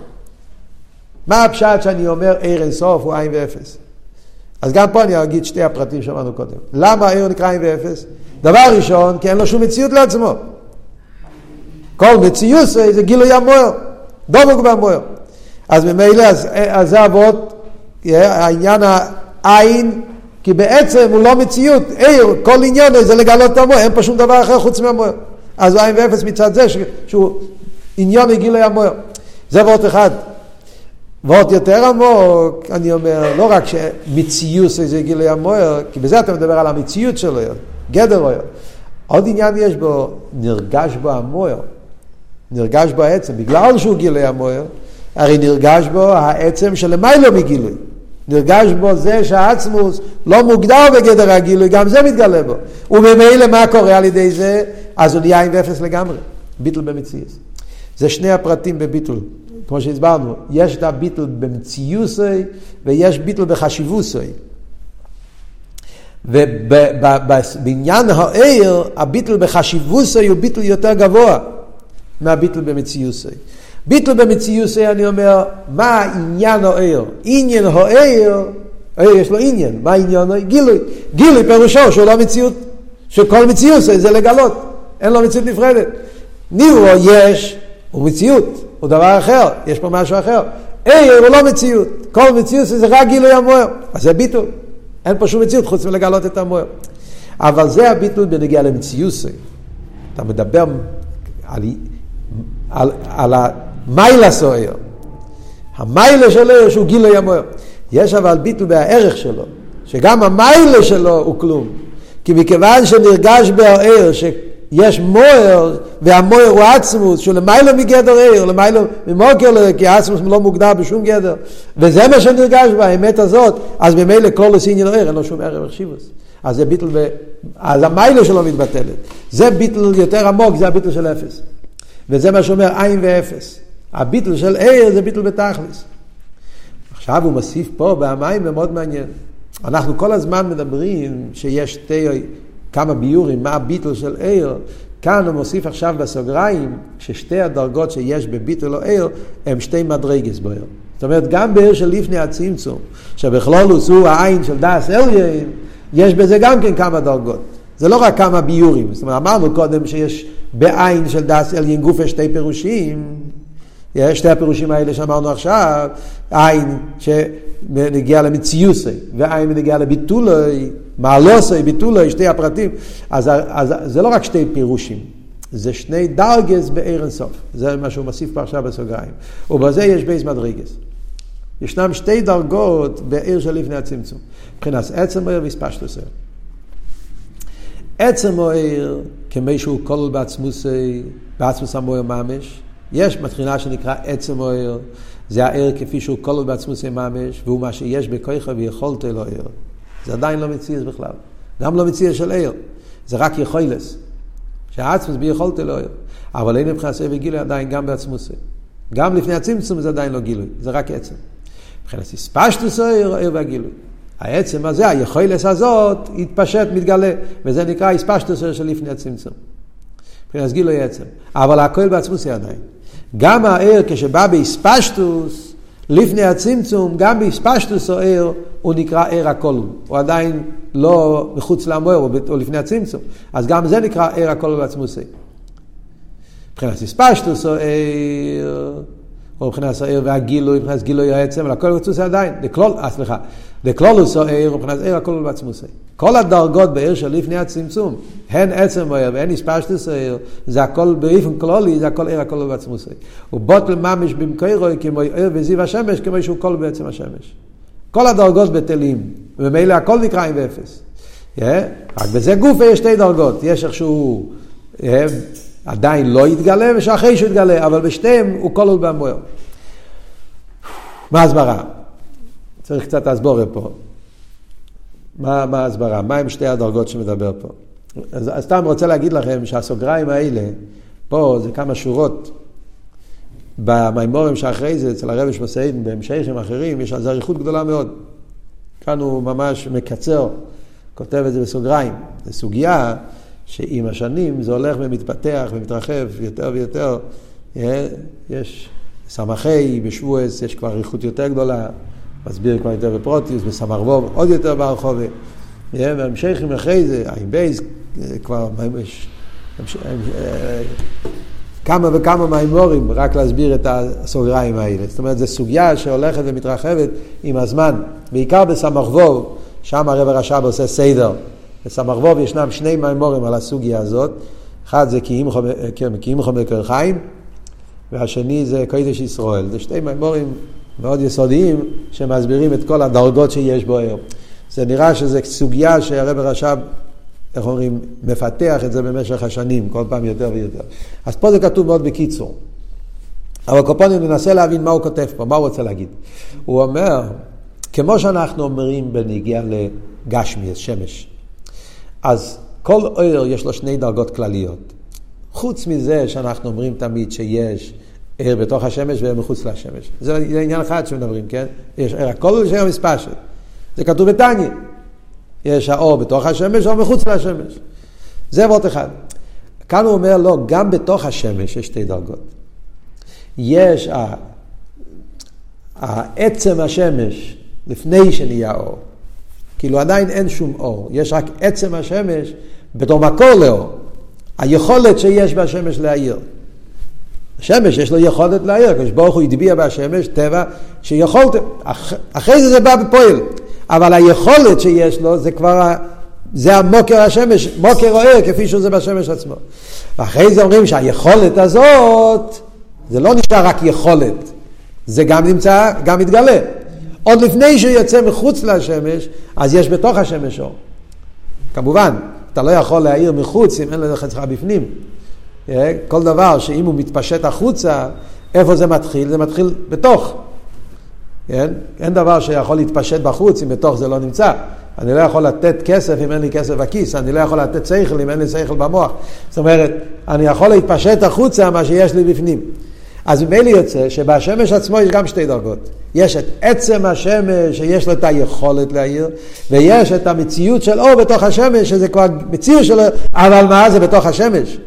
מה הפשט שאני אומר עיר אינסוף הוא עין ואפס? אז גם פה אני אגיד שתי הפרטים שאמרנו קודם. למה העיר נקרא עין ואפס? דבר ראשון, כי אין לו שום מציאות לעצמו. כל מציאות זה גילוי המוער, דבוק במוער. אז ממילא, אז, זה אבות, העניין העין כי בעצם הוא לא מציאות, עיר, כל עניין זה לגלות את המוער, אין פה שום דבר אחר חוץ מהמוער. אז הוא עין ואפס מצד זה שהוא עניון לגילוי המוער. זה ועוד אחד. ועוד יותר עמוק, אני אומר, לא רק שמציוס זה גילוי המויר, כי בזה אתה מדבר על המציאות שלו, גדר אויר. עוד עניין יש בו, נרגש בו המויר. נרגש בו העצם, בגלל שהוא גילוי המויר, הרי נרגש בו העצם שלמיילו מגילוי. נרגש בו זה שהעצמוס לא מוגדר בגדר הגילוי, גם זה מתגלה בו. וממילא מה קורה על ידי זה? אז הוא נהיה עם אפס לגמרי. ביטל במציאות. זה שני הפרטים בביטול. כמו שהסברנו, יש את הביטל במציוסי ויש ביטל בחשיבוסי. ובעניין העיר, הביטל בחשיבוסי הוא ביטל יותר גבוה מהביטל במציוסי. ביטל במציוסי, אני אומר, מה עניין העיר? עניין העיר יש לו עניין, מה עניין? גילוי. גילוי פירושו שהוא לא מציאות, שכל מציאות זה לגלות, אין לו מציאות נפרדת. ניברו יש, הוא מציאות, הוא דבר אחר, יש פה משהו אחר. עיר הוא לא מציאות, כל מציאות זה רק גילוי המוער, אז זה ביטול. אין פה שום מציאות חוץ מלגלות את המוער. אבל זה הביטול בנגיע למציוסי. אתה מדבר על, על, על המיילה סוער. המיילה שלו שהוא גילוי המוער. יש אבל ביטול בערך שלו, שגם המיילה שלו הוא כלום. כי מכיוון שנרגש בער, יש מויר, והמויר הוא עצמוס, שהוא למיילו מגדר עיר, למיילו ממוקר, כי עצמוס לא מוגדר בשום גדר. וזה מה שנרגש באמת הזאת, אז ממילא כל עניין עיר, אין לו שום ערך חשיבוס. אז זה ביטל, ב... אז המיילו שלו מתבטלת. זה ביטל יותר עמוק, זה הביטל של אפס. וזה מה שאומר עין ואפס. הביטל של עיר זה ביטל בתכלס. עכשיו הוא מוסיף פה במים מאוד מעניין. אנחנו כל הזמן מדברים שיש שתי כמה ביורים, מה הביטל של עיר, כאן הוא מוסיף עכשיו בסוגריים, ששתי הדרגות שיש בביטל או עיר, הם שתי מדרגס בעיר. זאת אומרת, גם בעיר של לפני הצמצום, שבכלולוס הוא העין של דס אליין, יש בזה גם כן כמה דרגות. זה לא רק כמה ביורים. זאת אומרת, אמרנו קודם שיש בעין של דס אליין גופה שתי פירושים. יש שתי הפירושים האלה שאמרנו עכשיו, עין שנגיע למציוסי, ועין נגיע לביטולוי, מעלוסי, ביטולוי, שתי הפרטים. אז, אז זה לא רק שתי פירושים, זה שני דרגס בעיר אינסוף. זה מה שהוא מוסיף פה עכשיו בסוגריים. ובזה יש בייס מדרגס. ישנם שתי דרגות בעיר של לפני הצמצום. מבחינת עצם העיר והספשטוס העיר. עצם העיר, כמי שהוא כולל בעצמוסי, בעצמוס המוער ממש, יש מתחילה שנקרא עצם העיר, זה העיר כפי שהוא כולל בעצמוסי ממש, והוא מה שיש בכויך ויכולת אלו עיר. זה עדיין לא מציאס בכלל. גם לא מציאס של עיר. זה רק יכולס. שהעצמוס ביכולת אלו עיר. אבל אין מבחינת סבב גילוי עדיין גם בעצמוסי. גם לפני הצמצום זה עדיין לא גילוי, זה רק עצם. מבחינת הספשטוס העיר, העיר והגילוי. העצם הזה, היכולס הזאת, התפשט, מתגלה, וזה נקרא הספשטוס של לפני הצמצום. מבחינת גילוי עצם. אבל הכל בעצמוסי עדיין. גם הער כשבא באספשטוס, לפני הצמצום, גם באספשטוס או ער, הוא נקרא ער הכל. הוא עדיין לא מחוץ למוער, הוא לפני הצמצום. אז גם זה נקרא ער הכל בעצמוסי. מבחינת אספשטוס או ער, או מבחינת הער והגילוי, מבחינת גילוי העצם, אבל הכל בעצמוסי עדיין. אה, סליחה. לכלולוס או ער, מבחינת ער הכל בעצמוסי. כל הדרגות בעיר של לפני הצמצום, הן עצם עיר והן הספשטוס עיר, זה הכל באופן כלולי, זה הכל עיר הכל בעצמוס. ובוטל ממש במקורו כמו עיר וזיו השמש, כמו שהוא כל בעצם השמש. כל הדרגות בטלים, וממילא הכל נקרא עם ואפס. רק בזה גוף יש שתי דרגות, יש איכשהו yeah, עדיין לא יתגלה ושאחרי שהוא יתגלה, אבל בשתיהם הוא כל עוד במוער. מה הסברה? צריך קצת להסבור פה. מה, ההסברה? מה עם שתי הדרגות שמדבר פה? אז סתם רוצה להגיד לכם שהסוגריים האלה, פה זה כמה שורות. במימורים שאחרי זה, אצל הרבי שמסעידן, בהמשכים אחרים, יש על זה אריכות גדולה מאוד. כאן הוא ממש מקצר, כותב את זה בסוגריים. זו סוגיה שעם השנים זה הולך ומתפתח ומתרחב יותר ויותר. יש סמכי, בשבועס, יש כבר אריכות יותר גדולה. מסביר כבר יותר בפרוטיוס, בסמרבוב, עוד יותר ברחובה. והמשכים אחרי זה, עין בייס, כבר יש כמה וכמה מימורים רק להסביר את הסוגריים האלה. זאת אומרת, זו סוגיה שהולכת ומתרחבת עם הזמן, בעיקר בסמרבוב, שם הרב הרש"ב עושה סדר. בסמרבוב ישנם שני מימורים על הסוגיה הזאת, אחד זה כי אם חומר חיים, והשני זה קודש ישראל. זה שתי מימורים מאוד יסודיים, שמסבירים את כל הדרגות שיש בו היום. זה נראה שזו סוגיה שהרב רש"ב, איך אומרים, מפתח את זה במשך השנים, כל פעם יותר ויותר. אז פה זה כתוב מאוד בקיצור. אבל קופונים ננסה להבין מה הוא כותב פה, מה הוא רוצה להגיד. הוא אומר, כמו שאנחנו אומרים בניגיע לגשמי, שמש, אז כל עיר יש לו שני דרגות כלליות. חוץ מזה שאנחנו אומרים תמיד שיש עיר בתוך השמש ועיר מחוץ לשמש. זה עניין אחד שמדברים, כן? יש עיר הכל שם מספשת. זה כתוב בתניא. יש האור בתוך השמש או מחוץ לשמש. זה וורט אחד. כאן הוא אומר, לא, גם בתוך השמש יש שתי דרגות. יש העצם השמש לפני שנהיה אור. כאילו עדיין אין שום אור, יש רק עצם השמש בתור מקור לאור. היכולת שיש בשמש להאיר. השמש יש לו יכולת להאיר, הקדוש ברוך הוא הטביע בשמש טבע שיכולת, אח, אחרי זה זה בא בפועל, אבל היכולת שיש לו זה כבר, זה המוקר השמש, מוקר אוהר כפי שזה בשמש עצמו. ואחרי זה אומרים שהיכולת הזאת, זה לא נשאר רק יכולת, זה גם נמצא, גם מתגלה. עוד לפני שהוא יוצא מחוץ לשמש, אז יש בתוך השמש אור. כמובן, אתה לא יכול להעיר מחוץ אם אין לך אצלך בפנים. אה, כל דבר שאם הוא מתפשט החוצה, איפה זה מתחיל? זה מתחיל בתוך. כן? אין דבר שיכול להתפשט בחוץ אם בתוך זה לא נמצא. אני לא יכול לתת כסף אם אין לי כסף בכיס, אני לא יכול לתת שכל אם אין לי שכל במוח. זאת אומרת, אני יכול להתפשט החוצה מה שיש לי בפנים. אז ממילא יוצא שבשמש עצמו יש גם שתי דרגות. יש את עצם השמש שיש לו את היכולת להעיר, ויש את המציאות של אור בתוך השמש, שזה כבר מציאות שלו, אבל מה זה בתוך השמש?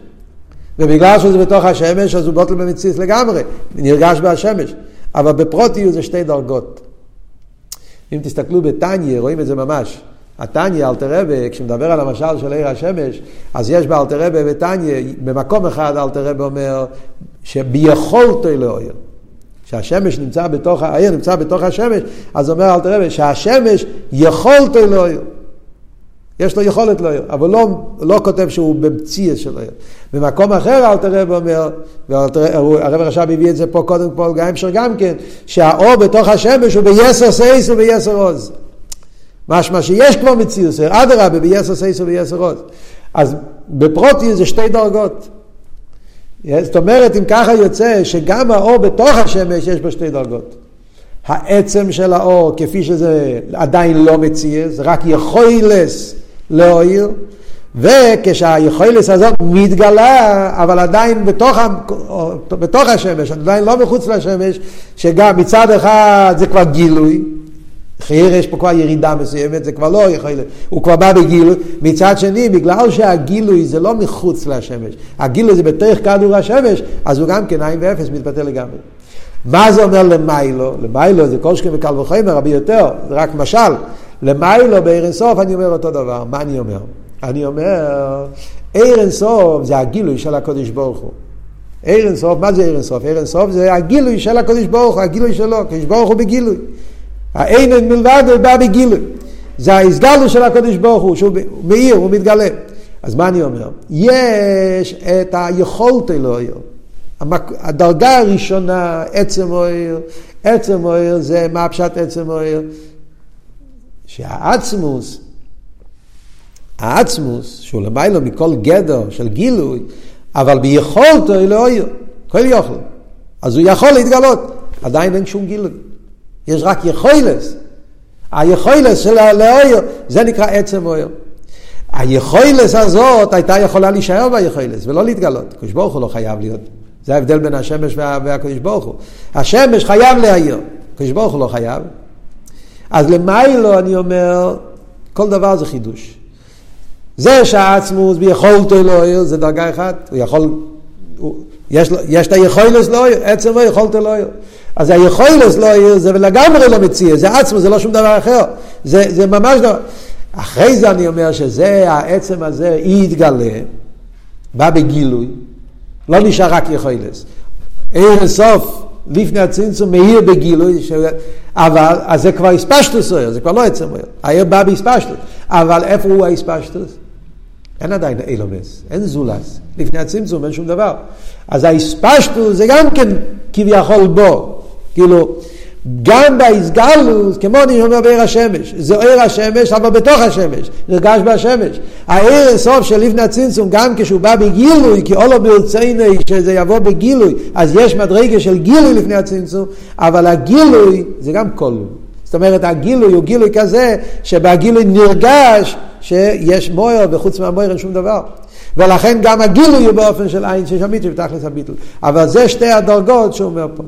ובגלל שזה בתוך השמש, אז הוא בוטל במציאות לגמרי, נרגש בהשמש. אבל בפרוטיות זה שתי דרגות. אם תסתכלו בתניא, רואים את זה ממש. התניא, אלתר רבה, כשמדבר על המשל של עיר השמש, אז יש באלתר רבה בתניא, במקום אחד אלתר רבה אומר שביכולתו לאויר. כשהשמש נמצא בתוך, העיר נמצא בתוך השמש, אז אומר אלתר רבה שהשמש יכולתו להאיר. יש לו יכולת להאיר, אבל לא, לא כותב שהוא במציאות של אור. במקום אחר אלטער רבי אומר, והרבי רש"ב הביא את זה פה קודם כל, גם אפשר גם כן, שהאור בתוך השמש הוא ביתר שאת וביתר עוז. משמע שיש כבר מציאות, אדרבה ביתר שאת וביתר עוז. אז בפרטי זה שתי דרגות. זאת אומרת, אם ככה יוצא שגם האור בתוך השמש יש בו שתי דרגות. העצם של האור, כפי שזה עדיין לא מציע, זה רק יכולס להועיר, וכשהיכולס הזאת מתגלה, אבל עדיין בתוך, בתוך השמש, עדיין לא מחוץ לשמש, שגם מצד אחד זה כבר גילוי, חייר יש פה כבר ירידה מסוימת, זה כבר לא יכול, הוא כבר בא בגילוי. מצד שני, בגלל שהגילוי זה לא מחוץ לשמש, הגילוי זה בתוך כדור השמש, אז הוא גם כן עין ואפס מתבטא לגמרי. מה זה אומר למיילו? למיילו זה כל שכם וקל וחומר, רבי יותר, זה רק משל. למיילו בעיר אינסוף אני אומר אותו דבר. מה אני אומר? אני אומר, עיר אינסוף זה הגילוי של הקודש ברוך הוא. עיר אינסוף, מה זה עיר אינסוף? עיר אינסוף זה הגילוי של הקודש ברוך הוא, הגילוי שלו, הקודש ברוך הוא בגילוי. האין מלבד בא בגילוי. זה ההסגלו של הקודש ברוך הוא, שהוא מאיר, הוא מתגלה. אז מה אני אומר? יש את היכולת אלוהיר. הדרגה הראשונה, עצם אויר, עצם אויר זה מה פשט עצם אויר? שהעצמוס, העצמוס, שהוא למיילו מכל גדר של גילוי, אבל ביכולתו אלוהיר, כל יוכל. אז הוא יכול להתגלות, עדיין אין שום גילוי. יש רק יכולס. היכולס של הלאויר, זה נקרא עצם אויר. היכולס הזאת הייתה יכולה להישאר ביכולס ולא להתגלות. הקדוש ברוך הוא לא חייב להיות. זה ההבדל בין השמש וה, והקדוש ברוך הוא. השמש חייב להעיר, הקדוש ברוך הוא לא חייב. אז למיילו אני אומר, כל דבר זה חידוש. זה שהעצמוס ביכולתו להעיר זה דרגה אחת, הוא יכול, הוא, יש, יש את היכולת להעיר, עצם לא יכולת להעיר. אז היכולת לא יהיה, זה לגמרי לא מציע, זה עצמו, זה לא שום דבר אחר. זה, זה ממש לא... אחרי זה אני אומר שזה, העצם הזה, היא יתגלה, בא בגילוי, לא נשאר רק יכולת. עיר הסוף, לפני הצמצום, מאיר בגילוי, ש... אבל, אז זה כבר הספשטוס, זה כבר לא עצם, העיר בא בהספשטוס, אבל איפה הוא ההספשטוס? אין עדיין אילומס, אין זולס. לפני הצמצום אין שום דבר. אז ההספשטוס זה גם כן כביכול בו. כאילו, גם באיסגלוס, כמו אני אומר בעיר השמש, זה עיר השמש אבל בתוך השמש, נרגש בשמש. העיר הסוף של לפני הצמצום, גם כשהוא בא בגילוי, כי אולו ברציני שזה יבוא בגילוי, אז יש מדרגה של גילוי לפני הצמצום, אבל הגילוי זה גם כל. זאת אומרת, הגילוי הוא גילוי כזה, שבגילוי נרגש שיש מויר, וחוץ מהמויר אין שום דבר. ולכן גם הגילוי הוא באופן של עין ששמית שבתכלס הביטול. אבל זה שתי הדרגות שהוא אומר פה.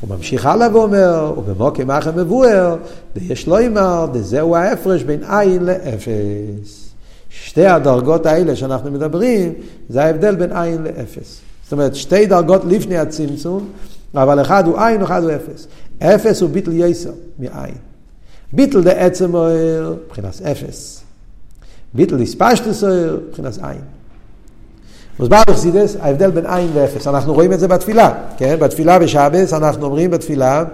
הוא ממשיך הלאה ואומר, ובמוקם אחר מבואר, ויש לו אמר, דזהו ההפרש בין עין לאפס. שתי הדרגות האלה שאנחנו מדברים, זה ההבדל בין עין לאפס. זאת אומרת, שתי דרגות לפני הצמצום, אבל אחד הוא עין, אחד הוא אפס. אפס הוא ביטל יסר מעין. ביטל דעצם אוהר, מבחינת אפס. ביטל הספשטוס אוהר, מבחינת עין. מוסבר בחסידס ההבדל בין עין ואפס. אנחנו רואים את זה בתפילה, כן? בתפילה בשבס אנחנו אומרים בתפילה,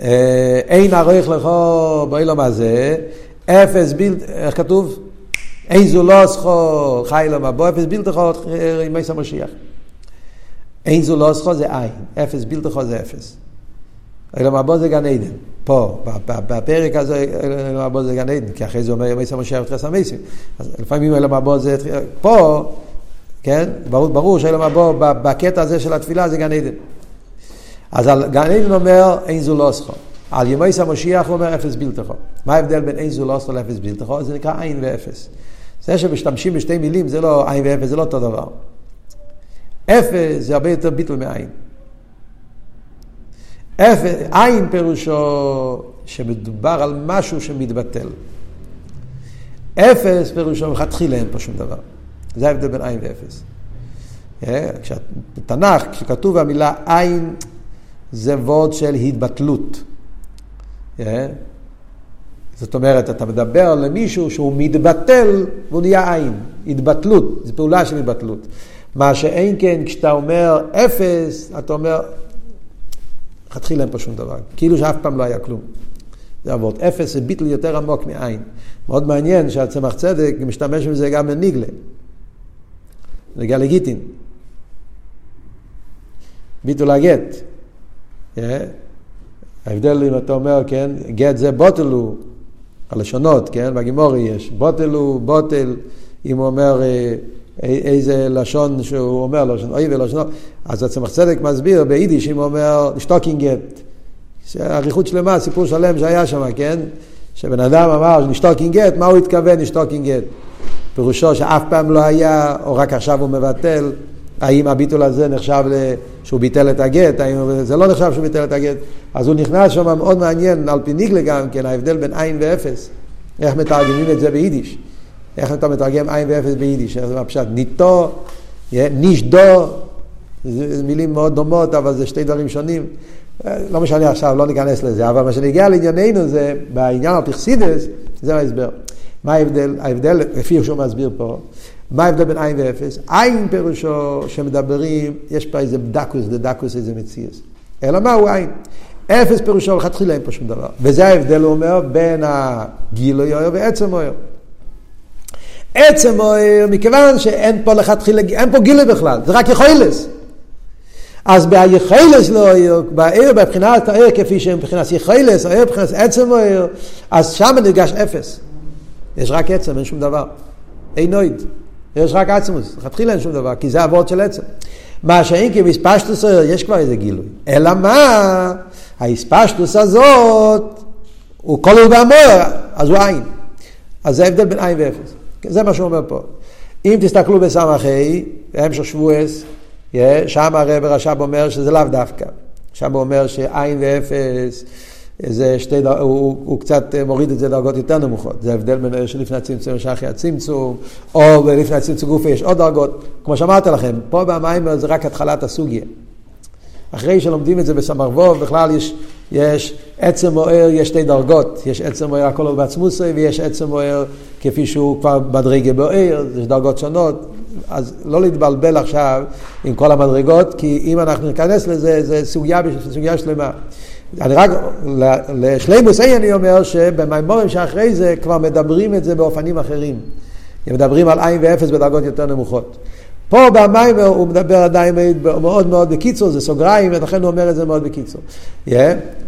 אה, אין ערוך לכו באילום הזה, אפס בלתי, איך כתוב? אין זו לא סחו חי לו מבוא, אפס בלתי חו עם מייס המשיח. אין זו לא סחו זה עין, אפס בלתי חו זה אפס. אילום הבא זה גן עדן. פה, בפרק הזה, אילום הבא זה גן עדן, כי אחרי זה אומר מייס המשיח ותחס המייסים. אז לפעמים אילום הבא זה... פה, כן? ברור, ברור שאילום הבא, בקטע הזה של התפילה זה גן עדן. אז על גן עדן אומר אין זו לא סחו. על ימייס המשיח הוא אומר אפס בלתכו. מה ההבדל בין אין זו לא סחו לאפס בלתכו? זה נקרא עין ואפס. זה שמשתמשים בשתי מילים זה לא עין ואפס, זה לא אותו דבר. אפס זה הרבה יותר ביטול מעין. עין פירושו שמדובר על משהו שמתבטל. אפס פירושו מלכתחילה אין פה שום דבר. זה ההבדל בין עין ואפס. אה, בתנ"ך, כשכתוב המילה עין, זה וורד של התבטלות. אה, זאת אומרת, אתה מדבר למישהו שהוא מתבטל והוא נהיה עין. התבטלות, זו פעולה של התבטלות. מה שאין כן, כשאתה אומר אפס, אתה אומר, מלכתחילה אין פה שום דבר. כאילו שאף פעם לא היה כלום. זה אבות. אפס זה ביטל יותר עמוק מעין. מאוד מעניין שהצמח צדק משתמש בזה גם בניגלה. לגל לגיטין. ביטול הגט. Yeah. ההבדל אם אתה אומר, כן, גט זה בוטלו, הלשונות, כן, בגימורי יש, בוטלו, בוטל, אם הוא אומר אה, איזה לשון שהוא אומר, לשון אוי ולשון, אז הצמח צדק מסביר ביידיש, אם הוא אומר שטוקינג גט, אריכות שלמה, סיפור שלם שהיה שם, כן? שבן אדם אמר נשטוקינג גט, מה הוא התכוון נשטוקינג גט? פירושו שאף פעם לא היה, או רק עכשיו הוא מבטל, האם הביטול הזה נחשב שהוא ביטל את הגט, האם זה לא נחשב שהוא ביטל את הגט, אז הוא נכנס שם מאוד מעניין, על פי נגלה גם כן, ההבדל בין אין ואפס, איך מתרגמים את זה ביידיש. איך אתה מתרגם אין ואפס ביידיש? איך זה הפשט? ניטא, נישטא, זה מילים מאוד דומות, אבל זה שתי דברים שונים. לא משנה עכשיו, לא ניכנס לזה, אבל מה שנגיע לענייננו זה, בעניין הפרסידס, זה ההסבר. מה ההבדל? ההבדל, לפי שהוא מסביר פה, מה ההבדל בין עין ואפס? עין פירושו שמדברים, יש פה איזה דקוס, דקוס איזה מציאס. אלא מה הוא עין? אפס פירושו לכתחילה אין פה שום דבר. וזה ההבדל, הוא אומר, בין הגילוי אויר ועצם אויר. עצם אויר, מכיוון שאין פה לכתחילה, אין פה גילוי בכלל, זה רק יכולס. אז ביכולס לא אויר, בעיר, בבחינת העיר כפי שהם מבחינת יכולס, העיר מבחינת עצם אויר, אז שם נרגש אפס. יש רק עצם, אין שום דבר. אין נויד. יש רק עצמוס, לכתחילה אין שום דבר, כי זה אבות של עצם. מה שאין כי בספשטוס יש כבר איזה גילוי. אלא מה? האספשטוס הזאת, הוא כל הוא באמור, אז הוא עין. אז זה ההבדל בין עין ואפס. זה מה שהוא אומר פה. אם תסתכלו בסמ"כי, המשך שבועס, שם הרב רש"ב אומר שזה לאו דווקא. שם הוא אומר שעין ואפס זה שתי, הוא, הוא, הוא קצת מוריד את זה לדרגות יותר נמוכות. זה ההבדל בין שלפני הצמצום ושאחרי הצמצום, או לפני הצמצום גופה יש עוד דרגות. כמו שאמרתי לכם, פה במים זה רק התחלת הסוגיה. אחרי שלומדים את זה בסמרבוב, בכלל יש, יש עצם מואר, יש שתי דרגות. יש עצם מואר הכל בעצמוסי, ויש עצם מואר כפי שהוא כבר מדרגה בוער, יש דרגות שונות. אז לא להתבלבל עכשיו עם כל המדרגות, כי אם אנחנו ניכנס לזה, זה סוגיה, סוגיה שלמה. אני רק, לשלימוס אין אני אומר שבמימורים שאחרי זה כבר מדברים את זה באופנים אחרים. הם מדברים על עין ואפס בדרגות יותר נמוכות. פה במיימר הוא מדבר עדיין מאוד מאוד בקיצור, זה סוגריים, ולכן הוא אומר את זה מאוד בקיצור. Yeah.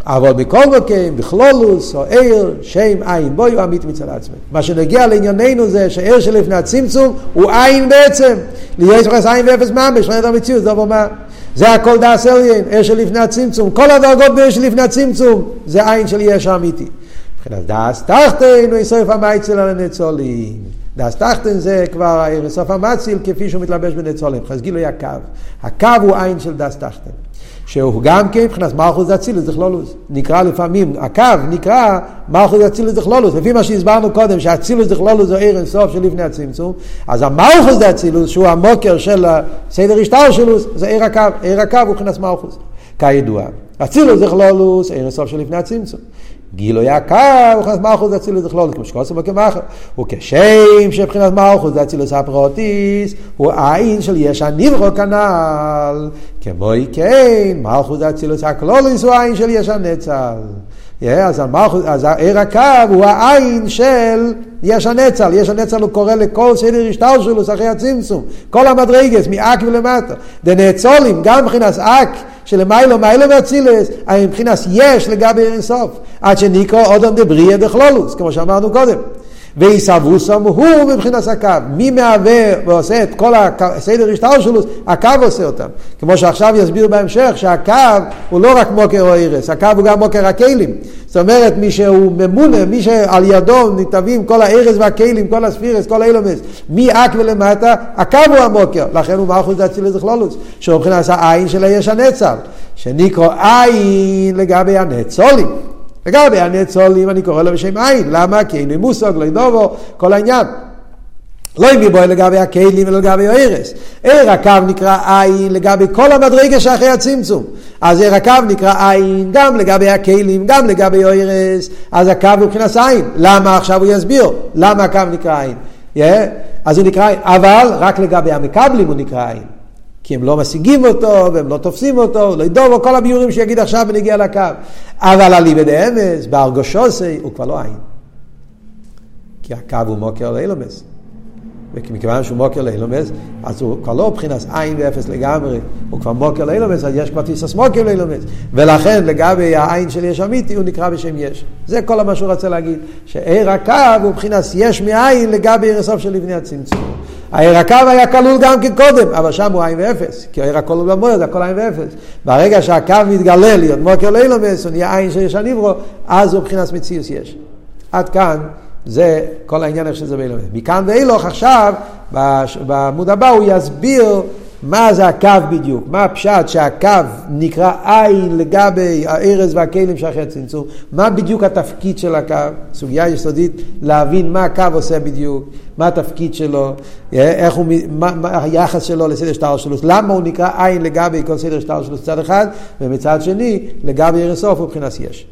אבל מכל מקום, בכלולוס או עיר, שם עין, בואי הוא אמיתי מצד עצמי. מה שנגיע לענייננו זה שעיר שלפני הצמצום הוא עין בעצם. להיות יחס עין ואפס ממש, לא ידע מציאות, זה מה. זה הכל דאס אליין, עיר שלפני הצמצום. כל הדרגות בעיר שלפני הצמצום זה עין של יש האמיתי. מבחינת דאס תחתינו, יסוף המייצל על הנצולים. דאס תחתן זה כבר סוף המציל כפי שהוא מתלבש בנצולים, חס גילוי הקו. הקו הוא עין של דאס תחתן. שהוא גם כן מבחינת מלכוס דאצילוס דכלולוס. נקרא לפעמים, הקו נקרא מלכוס דאצילוס דכלולוס. לפי מה שהסברנו קודם, שהאצילוס דכלולוס זה עיר אינסוף של לפני הצמצום, אז המלכוס דאצילוס, שהוא המוקר של סדר השטר שלו, זה עיר הקו. עיר הקו הוא מבחינת מלכוס. כידוע. אצילוס דכלולוס, עיר אינסוף של לפני הצמצום. גילוי הקו, הוא נכנס מלכוס אצילוס דכלולוס, כמו שקוסם וכמחר. הוא כשם שבחינת מלכוס זה אצילוס הפרוטיס, הוא עין של יש הנברו כנ"ל. כמו כן, מלכוס אצילוס הכלוליס הוא עין של יש הנצל. אז, המלכוס, אז עיר הקו הוא העין של יש הנצל, יש הנצל הוא קורא לכל סדר השטר שלו אחרי הצמצום, כל המדרגס, מאק ולמטה. דנאצולים, גם מבחינת אק שלמיילו מיילו ואצילס, מבחינת יש לגבי אינסוף, עד שנקרא אודם דבריה דכלולוס, כמו שאמרנו קודם. ועיסבוסום הוא מבחינת הקו. מי מהווה ועושה את כל הסדר השטר שלו, הקו עושה אותם. כמו שעכשיו יסביר בהמשך שהקו הוא לא רק מוקר או אירס, הקו הוא גם מוקר הכלים. זאת אומרת, מי שהוא ממונה, מי שעל ידו ניתבים כל הארז והכלים, כל הספירס, כל האילומס, מאק ולמטה, הקו הוא המוקר. לכן הוא מלכוס דאציל לזכלולוס, שהוא מבחינת העין של היש הנצל, שנקרא עין לגבי הנצולים. לגבי הנצולים אני קורא לו בשם עין, למה? כי אין מושג, לא ידובו, כל העניין. לא אם יבוא לגבי הכלים ולגבי הארס. ער הקו נקרא עין לגבי כל המדרגה שאחרי הצמצום. אז ער הקו נקרא עין גם לגבי הכלים, גם לגבי הארס. אז הקו הוא מבחינת עין. למה עכשיו הוא יסביר? למה הקו נקרא עין? Yeah. אז הוא נקרא עין, אבל רק לגבי המקבלים הוא נקרא עין. כי הם לא משיגים אותו, והם לא תופסים אותו, לא ידובו, כל הביורים שיגיד עכשיו ונגיע לקו. אבל אליבא דאמס, בהרגושוסי, הוא כבר לא עין. כי הקו הוא מוקר לאילומס. ומכיוון שהוא מוקר לאילומס, אז הוא כבר לא מבחינת עין ואפס לגמרי, הוא כבר מוקר לאילומס, אז יש כבר טיסס מוקר לאילומס. ולכן לגבי העין של יש אמיתי, הוא נקרא בשם יש. זה כל מה שהוא רוצה להגיד, שעיר הקו הוא מבחינת יש מאין לגבי עיר הסוף של לבני הצמצום. העיר הקו היה כלול גם כן קודם, אבל שם הוא עין ואפס, כי העיר הכל הוא לא זה הכל עין ואפס. ברגע שהקו מתגלה להיות מוקר לאילומס, הוא נהיה עין שיש הניברו, אז הוא מבחינת מציאוס יש. עד כאן. זה כל העניין איך שזה באילומס. מכאן ואילוך עכשיו, בעמוד הבא הוא יסביר מה זה הקו בדיוק, מה הפשט שהקו נקרא עין לגבי הארז והכלים שאחרי הצמצום, מה בדיוק התפקיד של הקו, סוגיה יסודית להבין מה הקו עושה בדיוק, מה התפקיד שלו, איך הוא, מה, מה היחס שלו לסדר שטר שלו, למה הוא נקרא עין לגבי כל סדר שטר שלו מצד אחד, ומצד שני לגבי ארז סוף מבחינת יש.